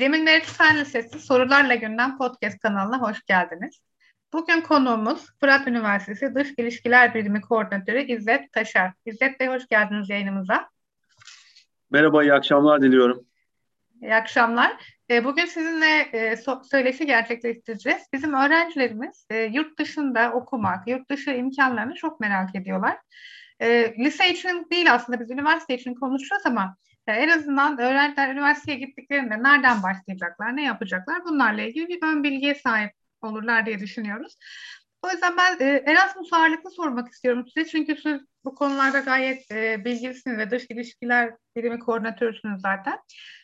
Cemil Meriç Fen Lisesi Sorularla Gündem Podcast kanalına hoş geldiniz. Bugün konuğumuz Fırat Üniversitesi Dış İlişkiler Birimi Koordinatörü İzzet Taşar. İzzet Bey hoş geldiniz yayınımıza. Merhaba, iyi akşamlar diliyorum. İyi akşamlar. E, bugün sizinle e, söyleşi gerçekleştireceğiz. Bizim öğrencilerimiz e, yurt dışında okumak, yurt dışı imkanlarını çok merak ediyorlar. Lise için değil aslında biz üniversite için konuşuyoruz ama en azından öğrenciler üniversiteye gittiklerinde nereden başlayacaklar, ne yapacaklar bunlarla ilgili bir ön bilgiye sahip olurlar diye düşünüyoruz. O yüzden ben e, Erasmus ağırlıklı sormak istiyorum size. Çünkü siz bu konularda gayet e, bilgilisiniz ve dış ilişkiler birimi koordinatörüsünüz zaten.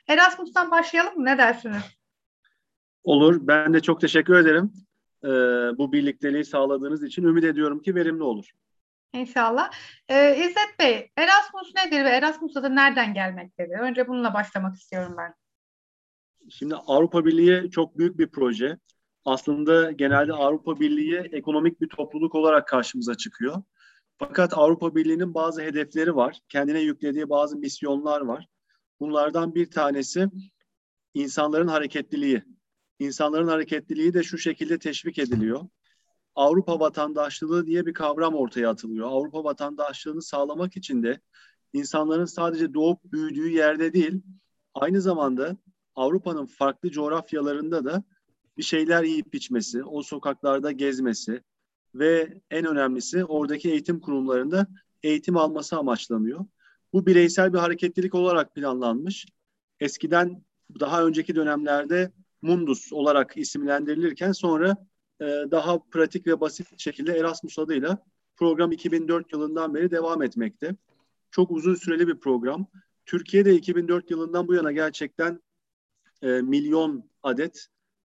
Erasmus'tan başlayalım mı? Ne dersiniz? Olur. Ben de çok teşekkür ederim. Ee, bu birlikteliği sağladığınız için ümit ediyorum ki verimli olur. İnşallah. Ee, İzzet Bey, Erasmus nedir ve Erasmus'a da nereden gelmektedir? Önce bununla başlamak istiyorum ben. Şimdi Avrupa Birliği çok büyük bir proje. Aslında genelde Avrupa Birliği ekonomik bir topluluk olarak karşımıza çıkıyor. Fakat Avrupa Birliği'nin bazı hedefleri var. Kendine yüklediği bazı misyonlar var. Bunlardan bir tanesi insanların hareketliliği. İnsanların hareketliliği de şu şekilde teşvik ediliyor. Avrupa vatandaşlığı diye bir kavram ortaya atılıyor. Avrupa vatandaşlığını sağlamak için de insanların sadece doğup büyüdüğü yerde değil, aynı zamanda Avrupa'nın farklı coğrafyalarında da bir şeyler yiyip içmesi, o sokaklarda gezmesi ve en önemlisi oradaki eğitim kurumlarında eğitim alması amaçlanıyor. Bu bireysel bir hareketlilik olarak planlanmış. Eskiden daha önceki dönemlerde Mundus olarak isimlendirilirken sonra e, daha pratik ve basit şekilde Erasmus adıyla program 2004 yılından beri devam etmekte. Çok uzun süreli bir program. Türkiye'de 2004 yılından bu yana gerçekten e, milyon adet,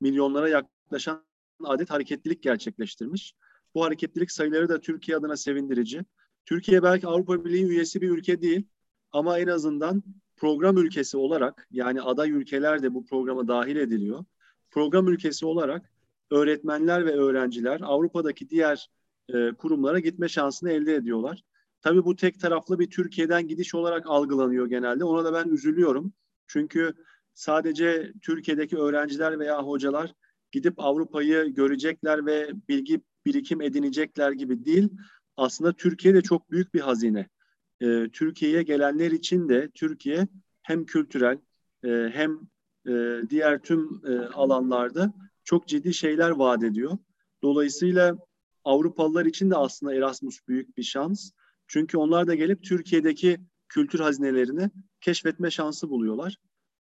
milyonlara yaklaşan adet hareketlilik gerçekleştirmiş. Bu hareketlilik sayıları da Türkiye adına sevindirici. Türkiye belki Avrupa Birliği üyesi bir ülke değil ama en azından program ülkesi olarak yani aday ülkeler de bu programa dahil ediliyor. Program ülkesi olarak öğretmenler ve öğrenciler Avrupa'daki diğer e, kurumlara gitme şansını elde ediyorlar. Tabii bu tek taraflı bir Türkiye'den gidiş olarak algılanıyor genelde. Ona da ben üzülüyorum. Çünkü sadece Türkiye'deki öğrenciler veya hocalar gidip Avrupa'yı görecekler ve bilgi birikim edinecekler gibi değil. Aslında Türkiye'de çok büyük bir hazine. Ee, Türkiye'ye gelenler için de Türkiye hem kültürel e, hem e, diğer tüm e, alanlarda çok ciddi şeyler vaat ediyor. Dolayısıyla Avrupalılar için de aslında Erasmus büyük bir şans. Çünkü onlar da gelip Türkiye'deki kültür hazinelerini keşfetme şansı buluyorlar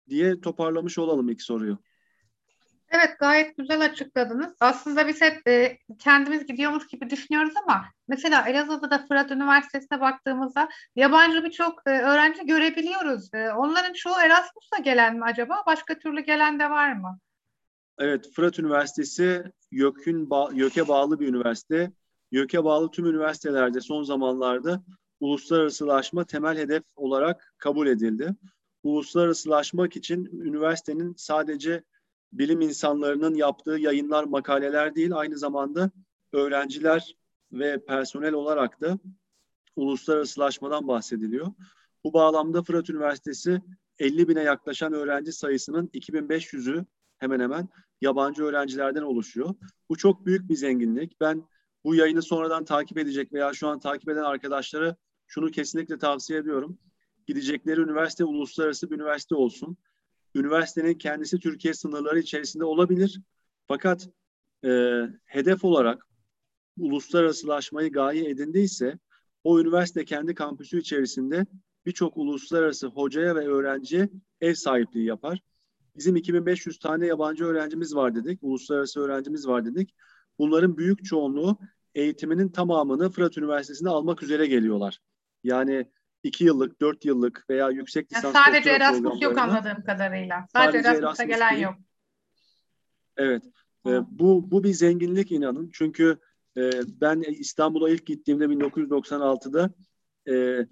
diye toparlamış olalım ilk soruyu. Evet gayet güzel açıkladınız. Aslında biz hep e, kendimiz gidiyormuş gibi düşünüyoruz ama mesela Elazığ'da da Fırat Üniversitesi'ne baktığımızda yabancı birçok e, öğrenci görebiliyoruz. E, onların çoğu Erasmus'a gelen mi acaba? Başka türlü gelen de var mı? Evet, Fırat Üniversitesi YÖK'ün ba YÖK'e bağlı bir üniversite. YÖK'e bağlı tüm üniversitelerde son zamanlarda uluslararasılaşma temel hedef olarak kabul edildi. Uluslararasılaşmak için üniversitenin sadece bilim insanlarının yaptığı yayınlar, makaleler değil, aynı zamanda öğrenciler ve personel olarak da uluslararasılaşmadan bahsediliyor. Bu bağlamda Fırat Üniversitesi 50 bine yaklaşan öğrenci sayısının 2500'ü hemen hemen yabancı öğrencilerden oluşuyor. Bu çok büyük bir zenginlik. Ben bu yayını sonradan takip edecek veya şu an takip eden arkadaşlara şunu kesinlikle tavsiye ediyorum. Gidecekleri üniversite uluslararası bir üniversite olsun. Üniversitenin kendisi Türkiye sınırları içerisinde olabilir. Fakat e, hedef olarak uluslararasılaşmayı gaye edindiyse o üniversite kendi kampüsü içerisinde birçok uluslararası hocaya ve öğrenciye ev sahipliği yapar. Bizim 2500 tane yabancı öğrencimiz var dedik, uluslararası öğrencimiz var dedik. Bunların büyük çoğunluğu eğitiminin tamamını Fırat Üniversitesi'nde almak üzere geliyorlar. Yani iki yıllık, dört yıllık veya yüksek lisans yani Sadece Erasmus yok anladığım kadarıyla. Sadece, sadece Erasmus'a gelen değil. yok. Evet. E, bu, bu bir zenginlik inanın. Çünkü e, ben İstanbul'a ilk gittiğimde 1996'da e,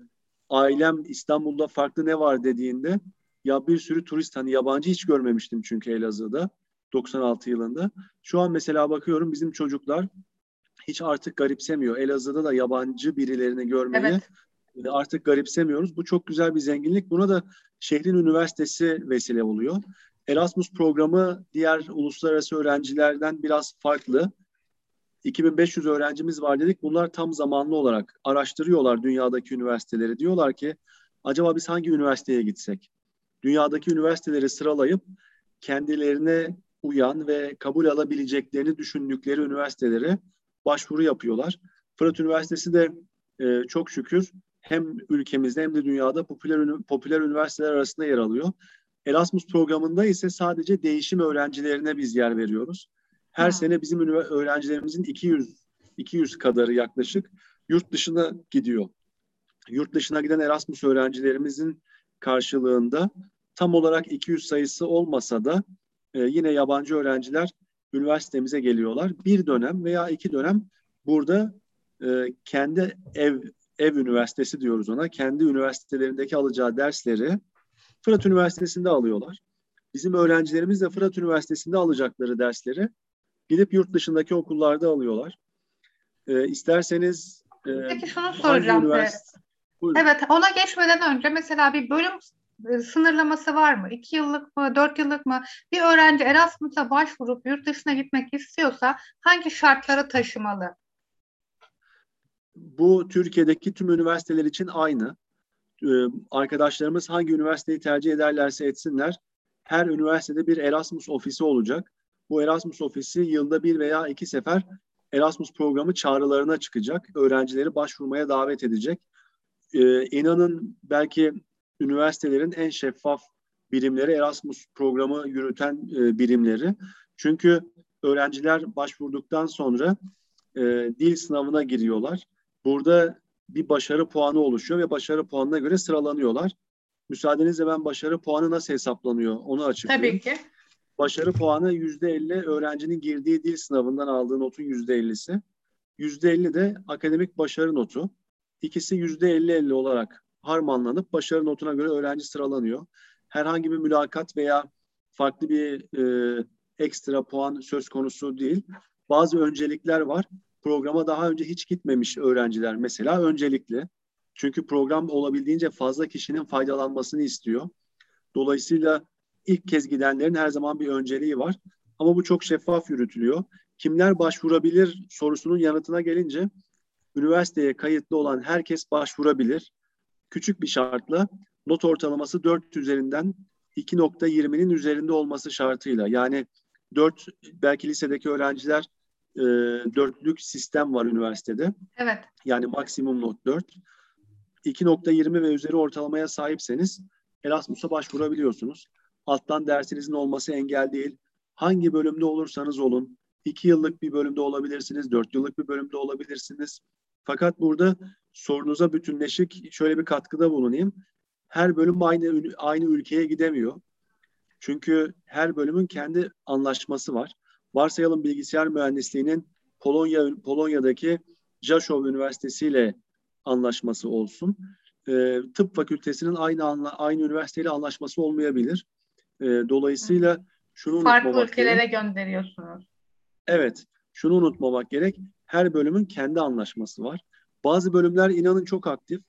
ailem İstanbul'da farklı ne var dediğinde ya bir sürü turist hani yabancı hiç görmemiştim çünkü Elazığ'da 96 yılında. Şu an mesela bakıyorum bizim çocuklar hiç artık garipsemiyor. Elazığ'da da yabancı birilerini görmeyi evet. artık garipsemiyoruz. Bu çok güzel bir zenginlik. Buna da şehrin üniversitesi vesile oluyor. Erasmus programı diğer uluslararası öğrencilerden biraz farklı. 2500 öğrencimiz var dedik. Bunlar tam zamanlı olarak araştırıyorlar dünyadaki üniversiteleri. Diyorlar ki acaba biz hangi üniversiteye gitsek? Dünyadaki üniversiteleri sıralayıp kendilerine uyan ve kabul alabileceklerini düşündükleri üniversitelere başvuru yapıyorlar. Fırat Üniversitesi de e, çok şükür hem ülkemizde hem de dünyada popüler popüler üniversiteler arasında yer alıyor. Erasmus programında ise sadece değişim öğrencilerine biz yer veriyoruz. Her ha. sene bizim öğrencilerimizin 200 200 kadarı yaklaşık yurt dışına gidiyor. Yurt dışına giden Erasmus öğrencilerimizin karşılığında tam olarak 200 sayısı olmasa da e, yine yabancı öğrenciler üniversitemize geliyorlar. Bir dönem veya iki dönem burada e, kendi ev ev üniversitesi diyoruz ona. Kendi üniversitelerindeki alacağı dersleri Fırat Üniversitesi'nde alıyorlar. Bizim öğrencilerimiz de Fırat Üniversitesi'nde alacakları dersleri gidip yurt dışındaki okullarda alıyorlar. E, isterseniz e, Peki şunu soracağım. Evet ona geçmeden önce mesela bir bölüm sınırlaması var mı? İki yıllık mı, dört yıllık mı? Bir öğrenci Erasmus'a başvurup yurt dışına gitmek istiyorsa hangi şartları taşımalı? Bu Türkiye'deki tüm üniversiteler için aynı. Ee, arkadaşlarımız hangi üniversiteyi tercih ederlerse etsinler, her üniversitede bir Erasmus ofisi olacak. Bu Erasmus ofisi yılda bir veya iki sefer Erasmus programı çağrılarına çıkacak. Öğrencileri başvurmaya davet edecek. Ee, inanın belki üniversitelerin en şeffaf birimleri Erasmus programı yürüten e, birimleri. Çünkü öğrenciler başvurduktan sonra e, dil sınavına giriyorlar. Burada bir başarı puanı oluşuyor ve başarı puanına göre sıralanıyorlar. Müsaadenizle ben başarı puanı nasıl hesaplanıyor onu açıklayayım. Tabii ki. Başarı puanı yüzde elli öğrencinin girdiği dil sınavından aldığı notun yüzde ellisi. Yüzde elli de akademik başarı notu. İkisi yüzde elli elli olarak harmanlanıp başarı notuna göre öğrenci sıralanıyor. Herhangi bir mülakat veya farklı bir e, ekstra puan söz konusu değil. Bazı öncelikler var. Programa daha önce hiç gitmemiş öğrenciler mesela öncelikli. Çünkü program olabildiğince fazla kişinin faydalanmasını istiyor. Dolayısıyla ilk kez gidenlerin her zaman bir önceliği var. Ama bu çok şeffaf yürütülüyor. Kimler başvurabilir sorusunun yanıtına gelince üniversiteye kayıtlı olan herkes başvurabilir küçük bir şartla not ortalaması 4 üzerinden 2.20'nin üzerinde olması şartıyla. Yani 4 belki lisedeki öğrenciler e, dörtlük sistem var üniversitede. Evet. Yani maksimum not 4. 2.20 ve üzeri ortalamaya sahipseniz Erasmus'a başvurabiliyorsunuz. Alttan dersinizin olması engel değil. Hangi bölümde olursanız olun. 2 yıllık bir bölümde olabilirsiniz, 4 yıllık bir bölümde olabilirsiniz. Fakat burada sorunuza bütünleşik şöyle bir katkıda bulunayım. Her bölüm aynı aynı ülkeye gidemiyor. Çünkü her bölümün kendi anlaşması var. Varsayalım bilgisayar mühendisliğinin Polonya Polonya'daki Jaszow Üniversitesi ile anlaşması olsun. E, tıp fakültesinin aynı anla, aynı üniversiteyle anlaşması olmayabilir. E, dolayısıyla şunu farklı ülkelere gerek. gönderiyorsunuz. Evet, şunu unutmamak gerek. Her bölümün kendi anlaşması var. Bazı bölümler inanın çok aktif.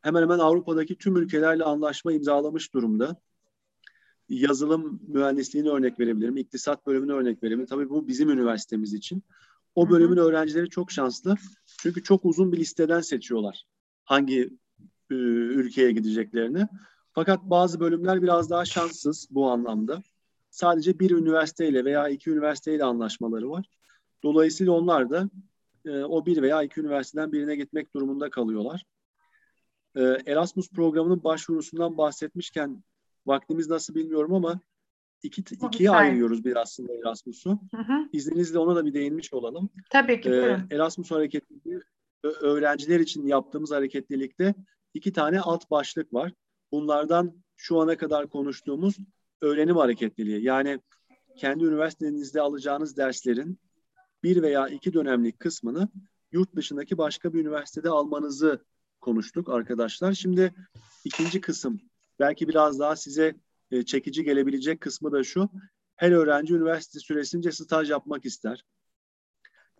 Hemen hemen Avrupa'daki tüm ülkelerle anlaşma imzalamış durumda. Yazılım mühendisliğini örnek verebilirim, iktisat bölümünü örnek verebilirim. Tabii bu bizim üniversitemiz için. O bölümün öğrencileri çok şanslı. Çünkü çok uzun bir listeden seçiyorlar hangi e, ülkeye gideceklerini. Fakat bazı bölümler biraz daha şanssız bu anlamda. Sadece bir üniversiteyle veya iki üniversiteyle anlaşmaları var. Dolayısıyla onlar da e, o bir veya iki üniversiteden birine gitmek durumunda kalıyorlar. E, Erasmus programının başvurusundan bahsetmişken vaktimiz nasıl bilmiyorum ama iki, ikiye ayırıyoruz bir aslında Erasmus'u. İzninizle ona da bir değinmiş olalım. Tabii ki. Ee, Erasmus hareketliliği öğrenciler için yaptığımız hareketlilikte iki tane alt başlık var. Bunlardan şu ana kadar konuştuğumuz öğrenim hareketliliği. Yani kendi üniversitenizde alacağınız derslerin bir veya iki dönemlik kısmını yurt dışındaki başka bir üniversitede almanızı konuştuk arkadaşlar. Şimdi ikinci kısım belki biraz daha size e, çekici gelebilecek kısmı da şu. Her öğrenci üniversite süresince staj yapmak ister.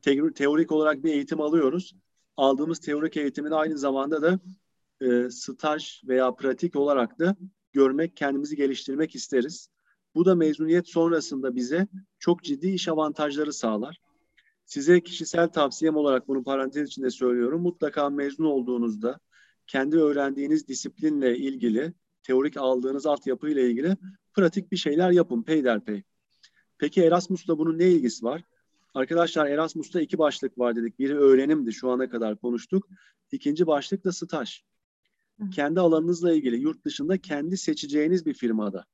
Te- teorik olarak bir eğitim alıyoruz. Aldığımız teorik eğitimin aynı zamanda da e, staj veya pratik olarak da görmek, kendimizi geliştirmek isteriz. Bu da mezuniyet sonrasında bize çok ciddi iş avantajları sağlar. Size kişisel tavsiyem olarak bunu parantez içinde söylüyorum. Mutlaka mezun olduğunuzda kendi öğrendiğiniz disiplinle ilgili, teorik aldığınız altyapıyla ilgili pratik bir şeyler yapın peyderpey. Peki Erasmus'ta bunun ne ilgisi var? Arkadaşlar Erasmus'ta iki başlık var dedik. Biri öğrenimdi şu ana kadar konuştuk. İkinci başlık da staj. Kendi alanınızla ilgili yurt dışında kendi seçeceğiniz bir firmada,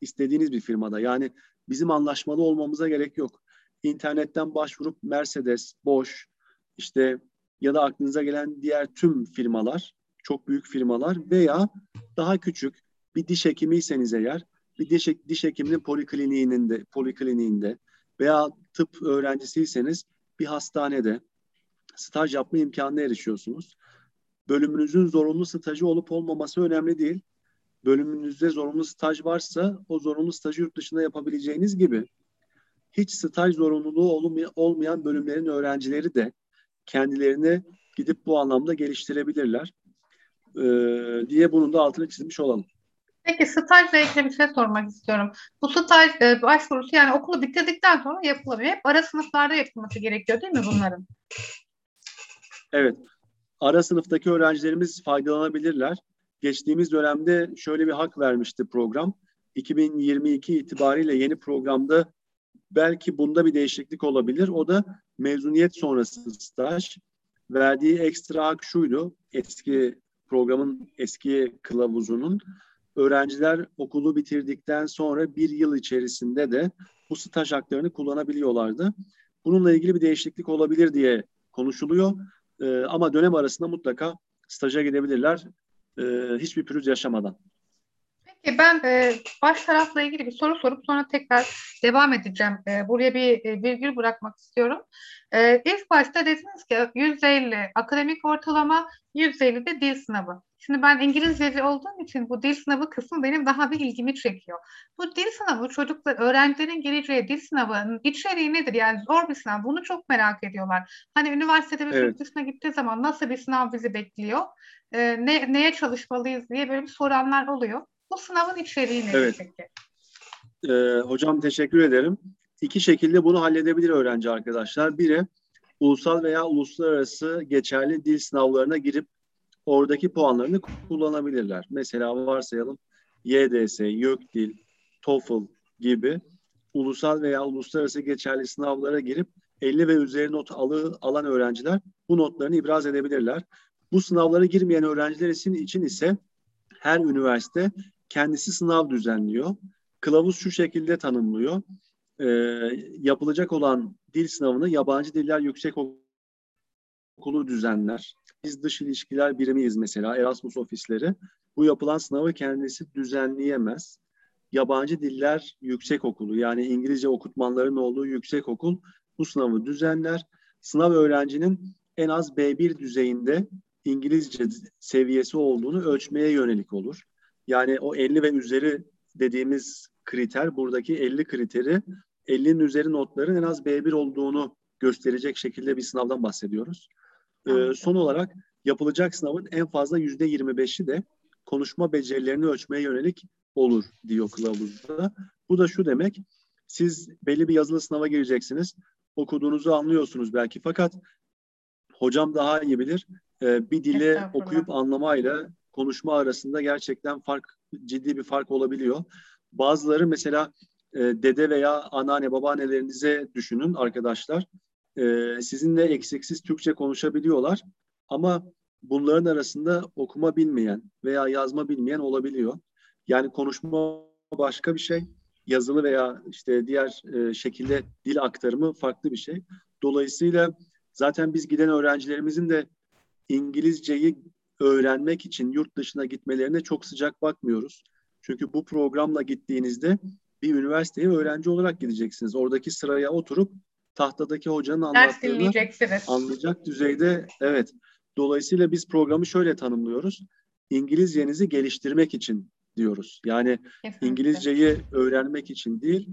istediğiniz bir firmada. Yani bizim anlaşmalı olmamıza gerek yok. İnternetten başvurup Mercedes, Bosch, işte ya da aklınıza gelen diğer tüm firmalar, çok büyük firmalar veya daha küçük bir diş hekimiyseniz eğer bir diş, diş hekiminin polikliniğinde, polikliniğinde veya tıp öğrencisiyseniz bir hastanede staj yapma imkanına erişiyorsunuz. Bölümünüzün zorunlu stajı olup olmaması önemli değil. Bölümünüzde zorunlu staj varsa o zorunlu stajı yurt dışında yapabileceğiniz gibi hiç staj zorunluluğu olmayan bölümlerin öğrencileri de kendilerini gidip bu anlamda geliştirebilirler ee, diye bunun da altını çizmiş olalım. Peki stajla ilgili bir şey sormak istiyorum. Bu staj e, başvurusu yani okulu bitirdikten sonra yapılabilir. Hep ara sınıflarda yapılması gerekiyor değil mi bunların? Evet. Ara sınıftaki öğrencilerimiz faydalanabilirler. Geçtiğimiz dönemde şöyle bir hak vermişti program. 2022 itibariyle yeni programda belki bunda bir değişiklik olabilir. O da mezuniyet sonrası staj. Verdiği ekstra hak şuydu. Eski programın eski kılavuzunun öğrenciler okulu bitirdikten sonra bir yıl içerisinde de bu staj haklarını kullanabiliyorlardı. Bununla ilgili bir değişiklik olabilir diye konuşuluyor. Ee, ama dönem arasında mutlaka staja gidebilirler e, hiçbir pürüz yaşamadan. Peki ben e, baş tarafla ilgili bir soru sorup sonra tekrar devam edeceğim. E, buraya bir e, virgül bırakmak istiyorum. E, ilk başta dediniz ki %50 akademik ortalama, %50 de dil sınavı. Şimdi ben İngilizceci olduğum için bu dil sınavı kısmı benim daha bir ilgimi çekiyor. Bu dil sınavı çocuklar, öğrencilerin gireceği dil sınavının içeriği nedir? Yani zor bir sınav. Bunu çok merak ediyorlar. Hani üniversitede bir evet. dışına gittiği zaman nasıl bir sınav bizi bekliyor? Ee, ne, neye çalışmalıyız diye böyle bir soranlar oluyor. Bu sınavın içeriği nedir evet. peki? Ee, hocam teşekkür ederim. İki şekilde bunu halledebilir öğrenci arkadaşlar. Biri ulusal veya uluslararası geçerli dil sınavlarına girip oradaki puanlarını kullanabilirler. Mesela varsayalım YDS, YÖKDİL, TOEFL gibi ulusal veya uluslararası geçerli sınavlara girip 50 ve üzeri not alı, alan öğrenciler bu notlarını ibraz edebilirler. Bu sınavlara girmeyen öğrenciler için ise her üniversite kendisi sınav düzenliyor. Kılavuz şu şekilde tanımlıyor. Ee, yapılacak olan dil sınavını yabancı diller yüksek okulu düzenler. Biz dış ilişkiler birimiyiz mesela Erasmus ofisleri. Bu yapılan sınavı kendisi düzenleyemez. Yabancı Diller Yüksek Okulu yani İngilizce okutmanların olduğu yüksek okul bu sınavı düzenler. Sınav öğrencinin en az B1 düzeyinde İngilizce seviyesi olduğunu ölçmeye yönelik olur. Yani o 50 ve üzeri dediğimiz kriter buradaki 50 kriteri 50'nin üzeri notların en az B1 olduğunu gösterecek şekilde bir sınavdan bahsediyoruz. Ee, son olarak yapılacak sınavın en fazla yüzde 25'i de konuşma becerilerini ölçmeye yönelik olur diyor kılavuzda. Bu da şu demek, siz belli bir yazılı sınava gireceksiniz. Okuduğunuzu anlıyorsunuz belki fakat hocam daha iyi bilir. Ee, bir dili okuyup anlamayla konuşma arasında gerçekten fark ciddi bir fark olabiliyor. Bazıları mesela e, dede veya anneanne babaannelerinize düşünün arkadaşlar e, sizinle eksiksiz Türkçe konuşabiliyorlar ama bunların arasında okuma bilmeyen veya yazma bilmeyen olabiliyor. Yani konuşma başka bir şey, yazılı veya işte diğer e, şekilde dil aktarımı farklı bir şey. Dolayısıyla zaten biz giden öğrencilerimizin de İngilizceyi öğrenmek için yurt dışına gitmelerine çok sıcak bakmıyoruz. Çünkü bu programla gittiğinizde bir üniversiteye öğrenci olarak gideceksiniz. Oradaki sıraya oturup tahtadaki hocanın anlattığını anlayacak düzeyde evet. Dolayısıyla biz programı şöyle tanımlıyoruz. İngilizcenizi geliştirmek için diyoruz. Yani Kesinlikle. İngilizceyi öğrenmek için değil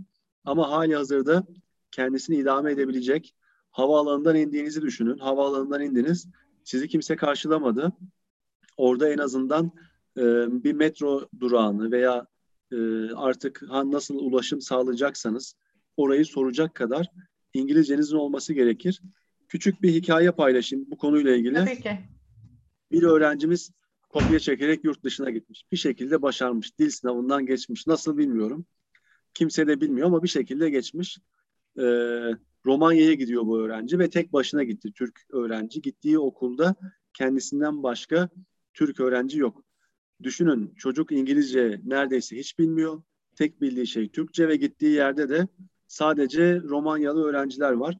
ama hali hazırda kendisini idame edebilecek havaalanından indiğinizi düşünün. Havaalanından indiniz. Sizi kimse karşılamadı. Orada en azından e, bir metro durağını veya e, artık ha, nasıl ulaşım sağlayacaksanız orayı soracak kadar İngilizcenizin olması gerekir. Küçük bir hikaye paylaşayım bu konuyla ilgili. Tabii ki. Bir öğrencimiz kopya çekerek yurt dışına gitmiş. Bir şekilde başarmış. Dil sınavından geçmiş. Nasıl bilmiyorum. Kimse de bilmiyor ama bir şekilde geçmiş. Ee, Romanya'ya gidiyor bu öğrenci ve tek başına gitti Türk öğrenci. Gittiği okulda kendisinden başka Türk öğrenci yok. Düşünün çocuk İngilizce neredeyse hiç bilmiyor. Tek bildiği şey Türkçe ve gittiği yerde de sadece Romanyalı öğrenciler var.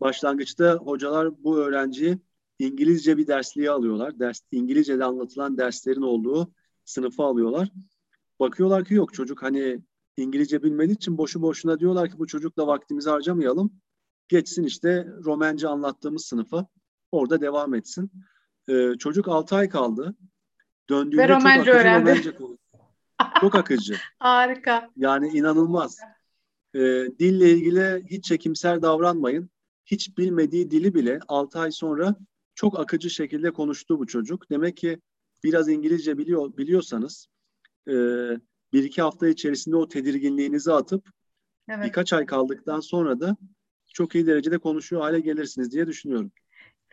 Başlangıçta hocalar bu öğrenciyi İngilizce bir dersliğe alıyorlar. Ders, İngilizce'de anlatılan derslerin olduğu sınıfa alıyorlar. Bakıyorlar ki yok çocuk hani İngilizce bilmediği için boşu boşuna diyorlar ki bu çocukla vaktimizi harcamayalım. Geçsin işte Romence anlattığımız sınıfa orada devam etsin. Ee, çocuk 6 ay kaldı. Döndüğünde Ve çok akıcı öğrendi. Romence Çok akıcı. Harika. Yani inanılmaz. Ee, dille ilgili hiç çekimser davranmayın. Hiç bilmediği dili bile 6 ay sonra çok akıcı şekilde konuştu bu çocuk. Demek ki biraz İngilizce biliyor biliyorsanız e, bir iki hafta içerisinde o tedirginliğinizi atıp Evet. birkaç ay kaldıktan sonra da çok iyi derecede konuşuyor hale gelirsiniz diye düşünüyorum.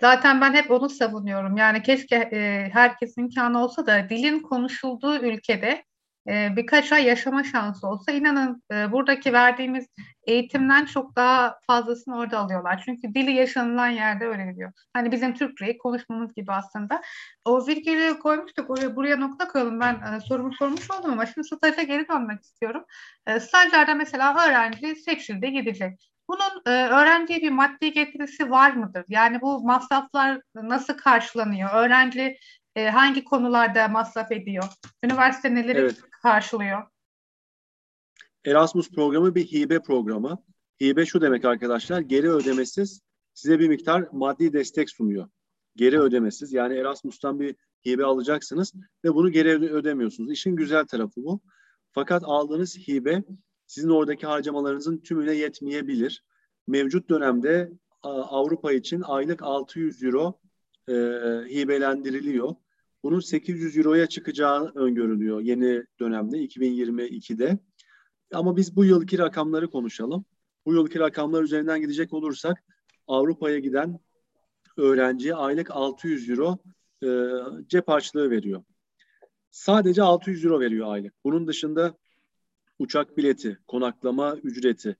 Zaten ben hep onu savunuyorum. Yani keşke e, herkesin imkanı olsa da dilin konuşulduğu ülkede e, birkaç ay yaşama şansı olsa inanın e, buradaki verdiğimiz eğitimden çok daha fazlasını orada alıyorlar. Çünkü dili yaşanılan yerde öğreniliyor. Hani bizim Türkçeyi konuşmamız gibi aslında. O virgülü koymuştuk oraya buraya nokta koyalım. Ben e, sorumu sormuş oldum ama şimdi staja geri dönmek istiyorum. E, stajlarda mesela öğrenci seçildi gidecek. Bunun e, öğrenciye bir maddi getirisi var mıdır? Yani bu masraflar nasıl karşılanıyor? Öğrenci e, hangi konularda masraf ediyor? Üniversite neleri Evet. karşılıyor? Erasmus programı bir hibe programı. Hibe şu demek arkadaşlar, geri ödemesiz size bir miktar maddi destek sunuyor. Geri ödemesiz yani Erasmus'tan bir hibe alacaksınız ve bunu geri öde- ödemiyorsunuz. İşin güzel tarafı bu. Fakat aldığınız hibe sizin oradaki harcamalarınızın tümüne yetmeyebilir. Mevcut dönemde Avrupa için aylık 600 euro e, hibelendiriliyor. Bunun 800 euroya çıkacağı öngörülüyor yeni dönemde 2022'de. Ama biz bu yılki rakamları konuşalım. Bu yılki rakamlar üzerinden gidecek olursak Avrupa'ya giden öğrenciye aylık 600 euro e, cep harçlığı veriyor. Sadece 600 euro veriyor aylık. Bunun dışında uçak bileti, konaklama ücreti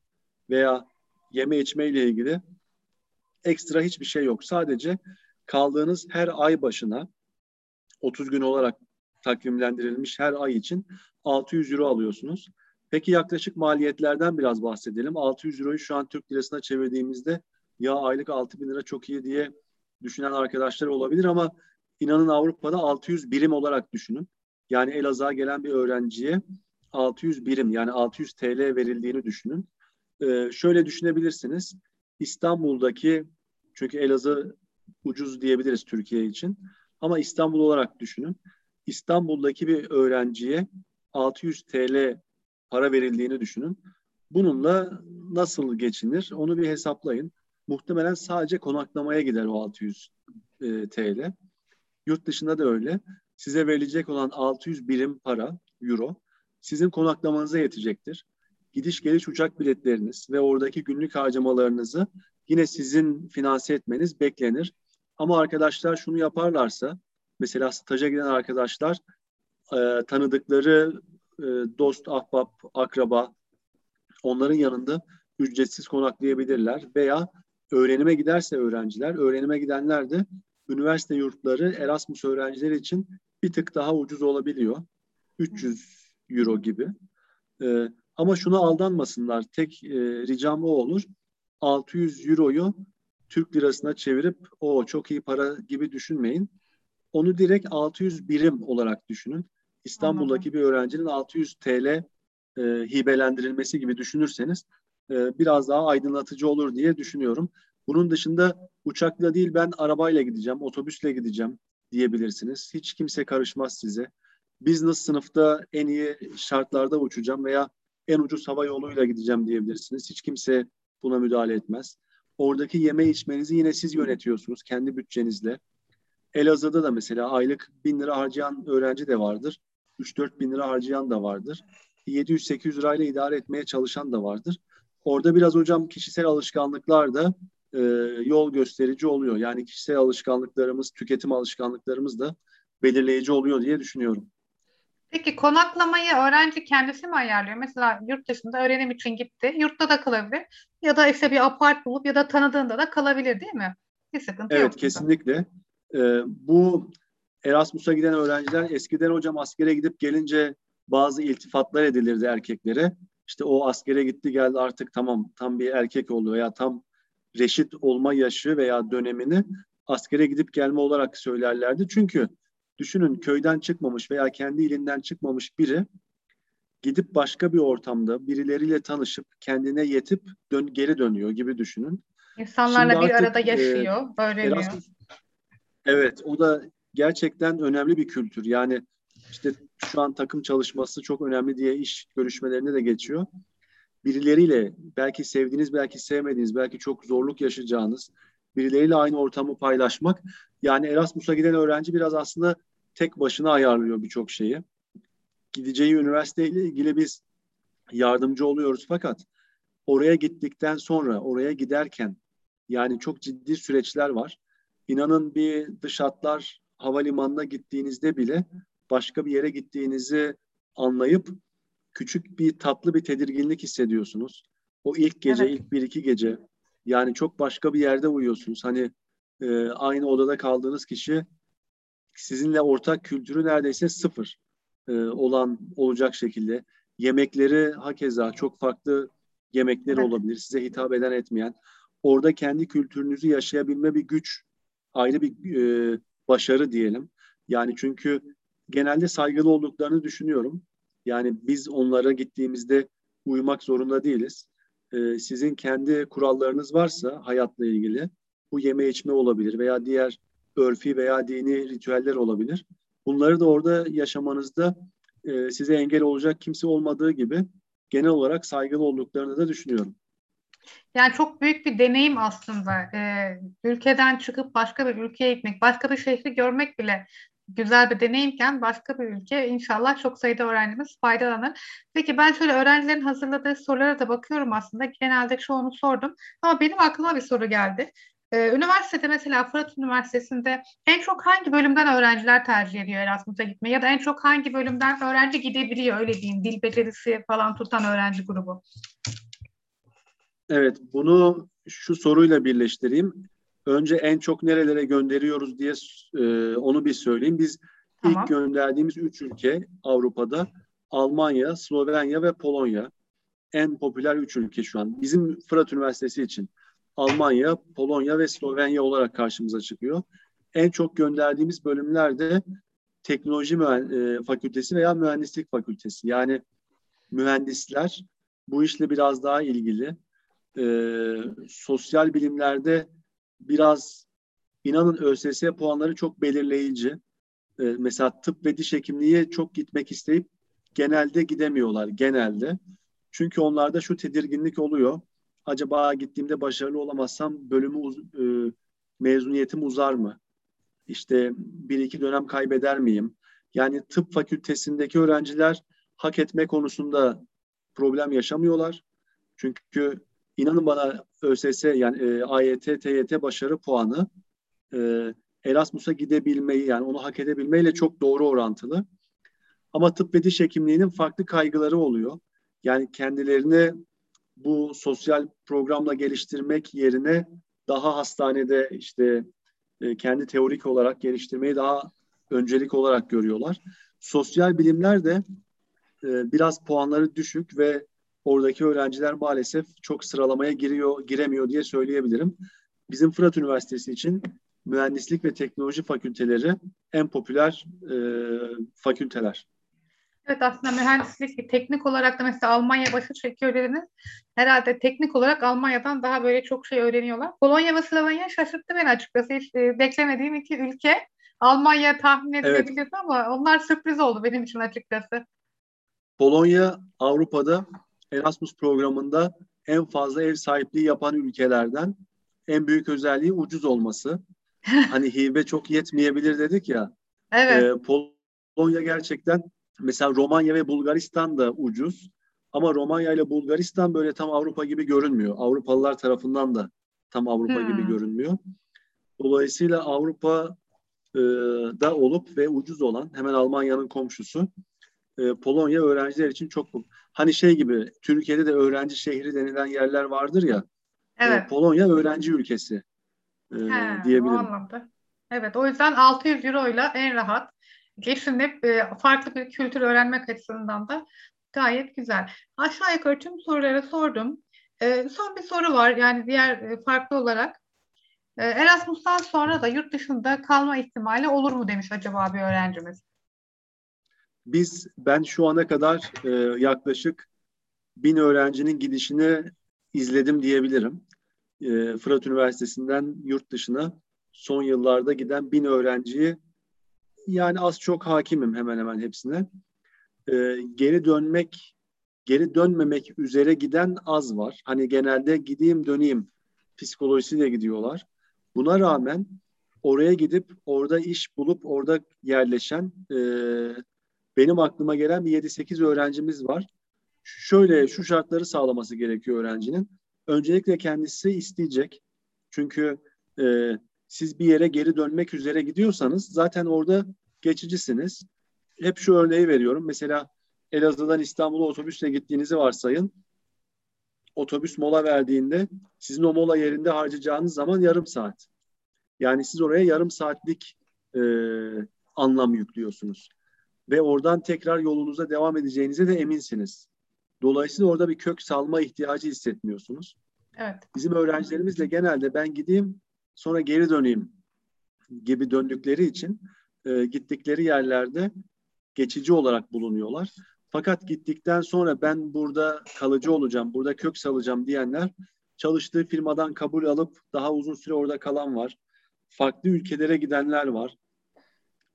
veya yeme içme ile ilgili ekstra hiçbir şey yok. Sadece kaldığınız her ay başına 30 gün olarak takvimlendirilmiş her ay için 600 euro alıyorsunuz. Peki yaklaşık maliyetlerden biraz bahsedelim. 600 euroyu şu an Türk lirasına çevirdiğimizde ya aylık 6 bin lira çok iyi diye düşünen arkadaşlar olabilir ama inanın Avrupa'da 600 birim olarak düşünün. Yani Elazığ'a gelen bir öğrenciye 600 birim yani 600 TL verildiğini düşünün. Ee, şöyle düşünebilirsiniz. İstanbul'daki çünkü Elazığ ucuz diyebiliriz Türkiye için. Ama İstanbul olarak düşünün. İstanbul'daki bir öğrenciye 600 TL para verildiğini düşünün. Bununla nasıl geçinir onu bir hesaplayın. Muhtemelen sadece konaklamaya gider o 600 e, TL. Yurt dışında da öyle. Size verilecek olan 600 birim para, euro, sizin konaklamanıza yetecektir. Gidiş geliş uçak biletleriniz ve oradaki günlük harcamalarınızı yine sizin finanse etmeniz beklenir. Ama arkadaşlar şunu yaparlarsa, mesela staja giden arkadaşlar e, tanıdıkları e, dost, ahbap, akraba onların yanında ücretsiz konaklayabilirler veya öğrenime giderse öğrenciler, öğrenime gidenler de üniversite yurtları Erasmus öğrencileri için bir tık daha ucuz olabiliyor. 300 euro gibi. E, ama şuna aldanmasınlar. Tek e, ricam o olur. 600 euroyu Türk lirasına çevirip o çok iyi para gibi düşünmeyin. Onu direkt 600 birim olarak düşünün. İstanbul'daki bir öğrencinin 600 TL e, hibelendirilmesi gibi düşünürseniz e, biraz daha aydınlatıcı olur diye düşünüyorum. Bunun dışında uçakla değil ben arabayla gideceğim, otobüsle gideceğim diyebilirsiniz. Hiç kimse karışmaz size. Business sınıfta en iyi şartlarda uçacağım veya en ucuz hava yoluyla gideceğim diyebilirsiniz. Hiç kimse buna müdahale etmez. Oradaki yeme içmenizi yine siz yönetiyorsunuz kendi bütçenizle. Elazığ'da da mesela aylık bin lira harcayan öğrenci de vardır. 3-4 bin lira harcayan da vardır. 700-800 lirayla idare etmeye çalışan da vardır. Orada biraz hocam kişisel alışkanlıklar da e, yol gösterici oluyor. Yani kişisel alışkanlıklarımız, tüketim alışkanlıklarımız da belirleyici oluyor diye düşünüyorum. Peki konaklamayı öğrenci kendisi mi ayarlıyor? Mesela yurt dışında öğrenim için gitti. Yurtta da kalabilir. Ya da işte bir apart bulup ya da tanıdığında da kalabilir değil mi? Bir sıkıntı evet, yok. Evet kesinlikle. Ee, bu Erasmus'a giden öğrenciler eskiden hocam askere gidip gelince bazı iltifatlar edilirdi erkeklere. İşte o askere gitti geldi artık tamam tam bir erkek oldu veya tam reşit olma yaşı veya dönemini askere gidip gelme olarak söylerlerdi. Çünkü düşünün köyden çıkmamış veya kendi ilinden çıkmamış biri gidip başka bir ortamda birileriyle tanışıp kendine yetip dön geri dönüyor gibi düşünün. İnsanlarla Şimdi bir artık, arada yaşıyor, e, öğreniyor. Erasmus, evet, o da gerçekten önemli bir kültür. Yani işte şu an takım çalışması çok önemli diye iş görüşmelerinde de geçiyor. Birileriyle belki sevdiğiniz, belki sevmediğiniz, belki çok zorluk yaşayacağınız birileriyle aynı ortamı paylaşmak. Yani Erasmus'a giden öğrenci biraz aslında tek başına ayarlıyor birçok şeyi. Gideceği üniversiteyle ilgili biz yardımcı oluyoruz fakat oraya gittikten sonra, oraya giderken yani çok ciddi süreçler var. İnanın bir dış hatlar havalimanına gittiğinizde bile başka bir yere gittiğinizi anlayıp küçük bir tatlı bir tedirginlik hissediyorsunuz. O ilk gece, evet. ilk bir iki gece yani çok başka bir yerde uyuyorsunuz. Hani e, aynı odada kaldığınız kişi sizinle ortak kültürü neredeyse sıfır e, olan olacak şekilde. Yemekleri hakeza çok farklı yemekleri evet. olabilir. Size hitap eden etmeyen. Orada kendi kültürünüzü yaşayabilme bir güç, ayrı bir e, başarı diyelim. Yani çünkü genelde saygılı olduklarını düşünüyorum. Yani biz onlara gittiğimizde uymak zorunda değiliz. Ee, sizin kendi kurallarınız varsa hayatla ilgili bu yeme içme olabilir veya diğer örfi veya dini ritüeller olabilir. Bunları da orada yaşamanızda e, size engel olacak kimse olmadığı gibi genel olarak saygılı olduklarını da düşünüyorum. Yani çok büyük bir deneyim aslında. Ee, ülkeden çıkıp başka bir ülkeye gitmek, başka bir şehri görmek bile güzel bir deneyimken başka bir ülke inşallah çok sayıda öğrencimiz faydalanır. Peki ben şöyle öğrencilerin hazırladığı sorulara da bakıyorum aslında. Genelde çoğunu sordum. Ama benim aklıma bir soru geldi. Ee, üniversitede mesela Fırat Üniversitesi'nde en çok hangi bölümden öğrenciler tercih ediyor Erasmus'a gitmeyi ya da en çok hangi bölümden öğrenci gidebiliyor öyle diyeyim dil becerisi falan tutan öğrenci grubu? Evet bunu şu soruyla birleştireyim. Önce en çok nerelere gönderiyoruz diye e, onu bir söyleyeyim. Biz tamam. ilk gönderdiğimiz üç ülke Avrupa'da Almanya, Slovenya ve Polonya. En popüler üç ülke şu an. Bizim Fırat Üniversitesi için Almanya, Polonya ve Slovenya olarak karşımıza çıkıyor. En çok gönderdiğimiz bölümler de teknoloji e, fakültesi veya mühendislik fakültesi. Yani mühendisler bu işle biraz daha ilgili. E, sosyal bilimlerde biraz inanın ÖSS puanları çok belirleyici. E, mesela tıp ve diş hekimliğe çok gitmek isteyip genelde gidemiyorlar genelde. Çünkü onlarda şu tedirginlik oluyor. Acaba gittiğimde başarılı olamazsam bölümü e, mezuniyetim uzar mı? İşte bir iki dönem kaybeder miyim? Yani tıp fakültesindeki öğrenciler hak etme konusunda problem yaşamıyorlar. Çünkü inanın bana ÖSS yani e, AYT, TYT başarı puanı e, Erasmus'a gidebilmeyi yani onu hak edebilmeyle çok doğru orantılı. Ama tıp ve diş hekimliğinin farklı kaygıları oluyor. Yani kendilerini bu sosyal programla geliştirmek yerine daha hastanede işte e, kendi teorik olarak geliştirmeyi daha öncelik olarak görüyorlar. Sosyal bilimler de e, biraz puanları düşük ve oradaki öğrenciler maalesef çok sıralamaya giriyor, giremiyor diye söyleyebilirim. Bizim Fırat Üniversitesi için mühendislik ve teknoloji fakülteleri en popüler e, fakülteler. Evet aslında mühendislik teknik olarak da mesela Almanya başı çekiyor dediniz. Herhalde teknik olarak Almanya'dan daha böyle çok şey öğreniyorlar. Polonya ve Slovenya şaşırttı beni açıkçası. Hiç e, beklemediğim iki ülke. Almanya tahmin edilebilirdi evet. ama onlar sürpriz oldu benim için açıkçası. Polonya Avrupa'da Erasmus programında en fazla ev sahipliği yapan ülkelerden en büyük özelliği ucuz olması. hani hibe çok yetmeyebilir dedik ya. Evet. E, Polonya gerçekten mesela Romanya ve Bulgaristan da ucuz. Ama Romanya ile Bulgaristan böyle tam Avrupa gibi görünmüyor. Avrupalılar tarafından da tam Avrupa hmm. gibi görünmüyor. Dolayısıyla Avrupa e, da olup ve ucuz olan hemen Almanya'nın komşusu e, Polonya öğrenciler için çok hani şey gibi Türkiye'de de öğrenci şehri denilen yerler vardır ya. E, evet. E, Polonya öğrenci ülkesi e, He, diyebilirim. O anlamda. Evet o yüzden 600 euro ile en rahat geçinip e, farklı bir kültür öğrenmek açısından da gayet güzel. Aşağı yukarı tüm soruları sordum. E, son bir soru var yani diğer e, farklı olarak. E, Erasmus'tan sonra da yurt dışında kalma ihtimali olur mu demiş acaba bir öğrencimiz. Biz ben şu ana kadar e, yaklaşık bin öğrencinin gidişini izledim diyebilirim. E, Fırat Üniversitesi'nden yurt dışına son yıllarda giden bin öğrenciyi yani az çok hakimim hemen hemen hepsine. E, geri dönmek, geri dönmemek üzere giden az var. Hani genelde gideyim döneyim psikolojisiyle gidiyorlar. Buna rağmen oraya gidip orada iş bulup orada yerleşen e, benim aklıma gelen bir 7-8 öğrencimiz var. Şöyle şu şartları sağlaması gerekiyor öğrencinin. Öncelikle kendisi isteyecek. Çünkü e, siz bir yere geri dönmek üzere gidiyorsanız zaten orada geçicisiniz. Hep şu örneği veriyorum. Mesela Elazığ'dan İstanbul'a otobüsle gittiğinizi varsayın. Otobüs mola verdiğinde sizin o mola yerinde harcayacağınız zaman yarım saat. Yani siz oraya yarım saatlik e, anlam yüklüyorsunuz. Ve oradan tekrar yolunuza devam edeceğinize de eminsiniz. Dolayısıyla orada bir kök salma ihtiyacı hissetmiyorsunuz. Evet. Bizim öğrencilerimiz de genelde ben gideyim sonra geri döneyim gibi döndükleri için e, gittikleri yerlerde geçici olarak bulunuyorlar. Fakat gittikten sonra ben burada kalıcı olacağım, burada kök salacağım diyenler çalıştığı firmadan kabul alıp daha uzun süre orada kalan var. Farklı ülkelere gidenler var.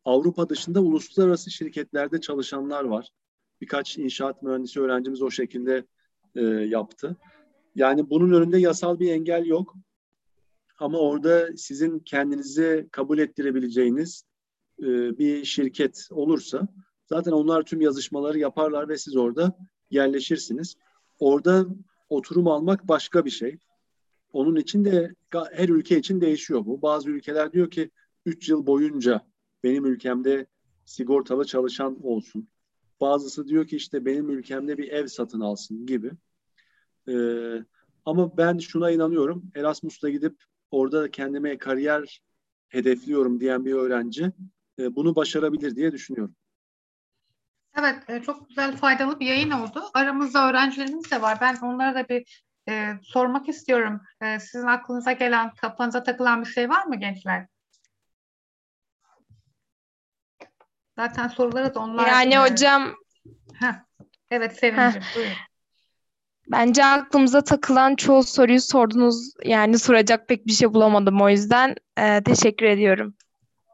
Avrupa dışında uluslararası şirketlerde çalışanlar var. Birkaç inşaat mühendisi öğrencimiz o şekilde e, yaptı. Yani bunun önünde yasal bir engel yok. Ama orada sizin kendinizi kabul ettirebileceğiniz e, bir şirket olursa zaten onlar tüm yazışmaları yaparlar ve siz orada yerleşirsiniz. Orada oturum almak başka bir şey. Onun için de her ülke için değişiyor bu. Bazı ülkeler diyor ki 3 yıl boyunca benim ülkemde sigortalı çalışan olsun. Bazısı diyor ki işte benim ülkemde bir ev satın alsın gibi. Ee, ama ben şuna inanıyorum. Erasmus'ta gidip orada kendime kariyer hedefliyorum diyen bir öğrenci e, bunu başarabilir diye düşünüyorum. Evet, e, çok güzel, faydalı bir yayın oldu. Aramızda öğrencilerimiz de var. Ben onlara da bir e, sormak istiyorum. E, sizin aklınıza gelen, kafanıza takılan bir şey var mı gençler? Zaten soruları da onlar. Yani hocam. Heh. Evet Sevinç'im buyurun. Bence aklımıza takılan çoğu soruyu sordunuz. Yani soracak pek bir şey bulamadım o yüzden e, teşekkür ediyorum.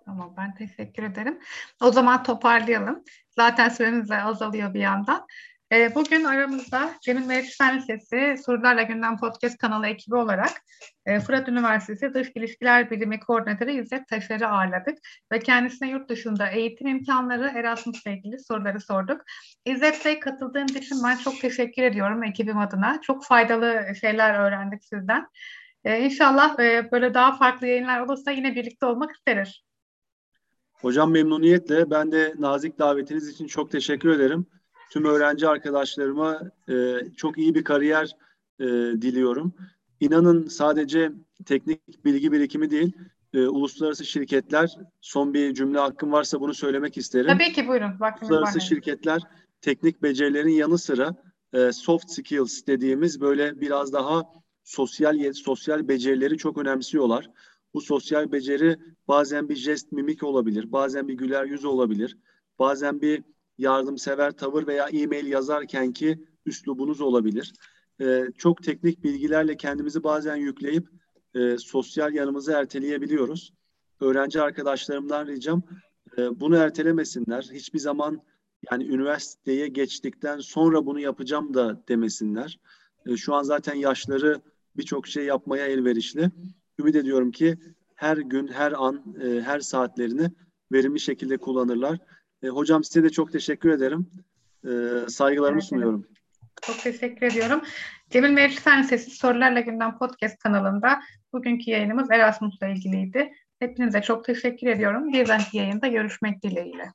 Tamam ben teşekkür ederim. O zaman toparlayalım. Zaten süremiz de azalıyor bir yandan. E, bugün aramızda Cemil Meriç Fen Lisesi Sorularla Gündem Podcast kanalı ekibi olarak e, Fırat Üniversitesi Dış İlişkiler Birimi Koordinatörü İzzet Taşer'i ağırladık ve kendisine yurt dışında eğitim imkanları Erasmus'la ilgili soruları sorduk. İzzet Bey katıldığın için ben çok teşekkür ediyorum ekibim adına. Çok faydalı şeyler öğrendik sizden. E, inşallah e, böyle daha farklı yayınlar olursa yine birlikte olmak isteriz. Hocam memnuniyetle. Ben de nazik davetiniz için çok teşekkür ederim tüm öğrenci arkadaşlarıma e, çok iyi bir kariyer e, diliyorum. İnanın sadece teknik bilgi birikimi değil, e, uluslararası şirketler, son bir cümle hakkım varsa bunu söylemek isterim. Tabii ki buyurun. Vaktimiz uluslararası var. şirketler teknik becerilerin yanı sıra e, soft skills dediğimiz böyle biraz daha sosyal sosyal becerileri çok önemsiyorlar. Bu sosyal beceri bazen bir jest mimik olabilir, bazen bir güler yüz olabilir, bazen bir yardımsever tavır veya e-mail yazarken ki üslubunuz olabilir. E, çok teknik bilgilerle kendimizi bazen yükleyip e, sosyal yanımızı erteleyebiliyoruz. Öğrenci arkadaşlarımdan ricam e, bunu ertelemesinler. Hiçbir zaman yani üniversiteye geçtikten sonra bunu yapacağım da demesinler. E, şu an zaten yaşları birçok şey yapmaya elverişli. Ümit ediyorum ki her gün, her an, e, her saatlerini verimli şekilde kullanırlar. E, hocam size de çok teşekkür ederim. E, saygılarımı evet, sunuyorum. Çok teşekkür ediyorum. Cemil Mevlütsen Sesi Sorularla Gündem Podcast kanalında bugünkü yayınımız Erasmus'la ilgiliydi. Hepinize çok teşekkür ediyorum. Bir dahaki yayında görüşmek dileğiyle.